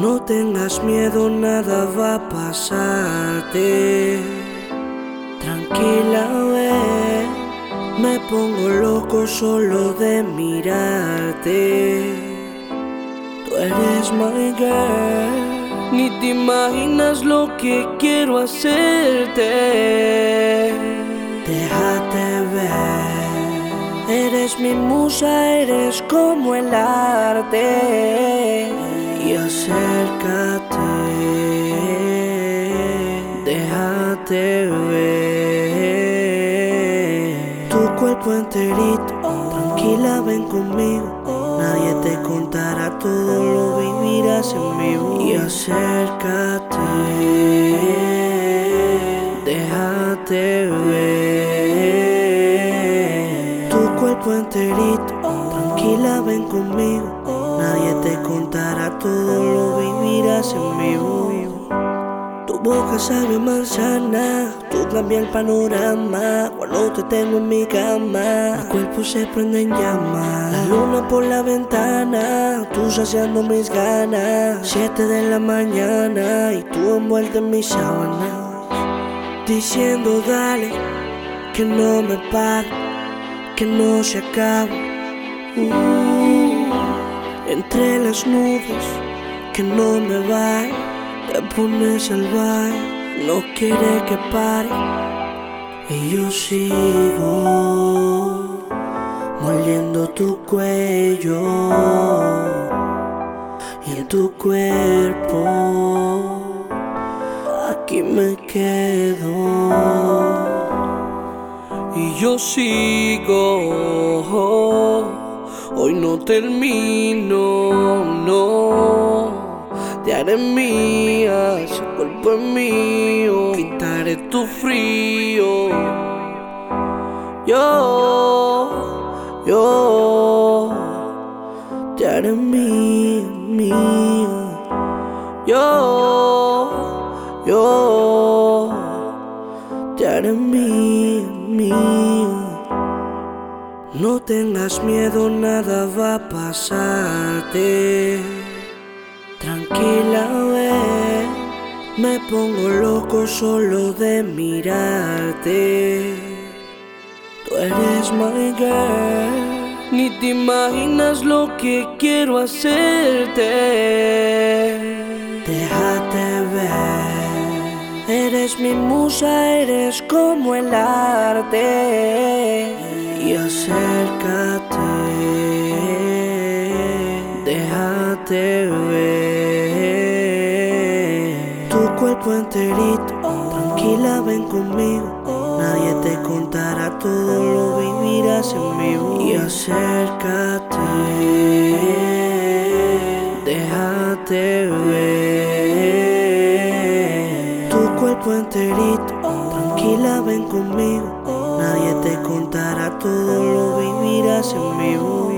No tengas miedo, nada va a pasarte. Tranquila, ve. Me pongo loco solo de mirarte. Tú eres my girl. Ni te imaginas lo que quiero hacerte. Déjate ver. Eres mi musa, eres como el arte. Y acércate. Déjate ver. Tu cuerpo enterito. Tranquila, ven conmigo. Nadie te contará todo, lo vivirás en vivo. Y acércate, déjate ver. Cuerpo enterito, tranquila, ven conmigo. Nadie te contará todo, lo vivirás en vivo. Tu boca sabe manzana, tú cambias el panorama. Cuando te tengo en mi cama, mi cuerpo se prende en llamas. La luna por la ventana, tú saciando mis ganas. Siete de la mañana y tú envuelta en mi sábana. Diciendo dale, que no me pare, que no se acabe. Uh, entre las nubes, que no me vaya. Te pones salvaje, no quiere que pare. Y yo sigo moliendo tu cuello y en tu cuerpo. Aquí me quedo. Yo sigo. Hoy no termino, no te haré mía, ese cuerpo es mío, quitaré tu frío. Yo, yo, te haré mía, mía. Yo, yo, haré mía, mía. No tengas miedo, nada va a pasarte. Tranquila, ve, me pongo loco solo de mirarte. Tú eres my girl, ni te imaginas lo que quiero hacerte. Déjate eres mi musa, eres como el arte. Y acércate, déjate ver. Tu cuerpo enterito, tranquila, ven conmigo. Nadie te contará todo, lo vivirás en vivo. Y acércate, déjate ver. Tranquila, ven conmigo. Nadie te contará todo, lo vivirás en vivo.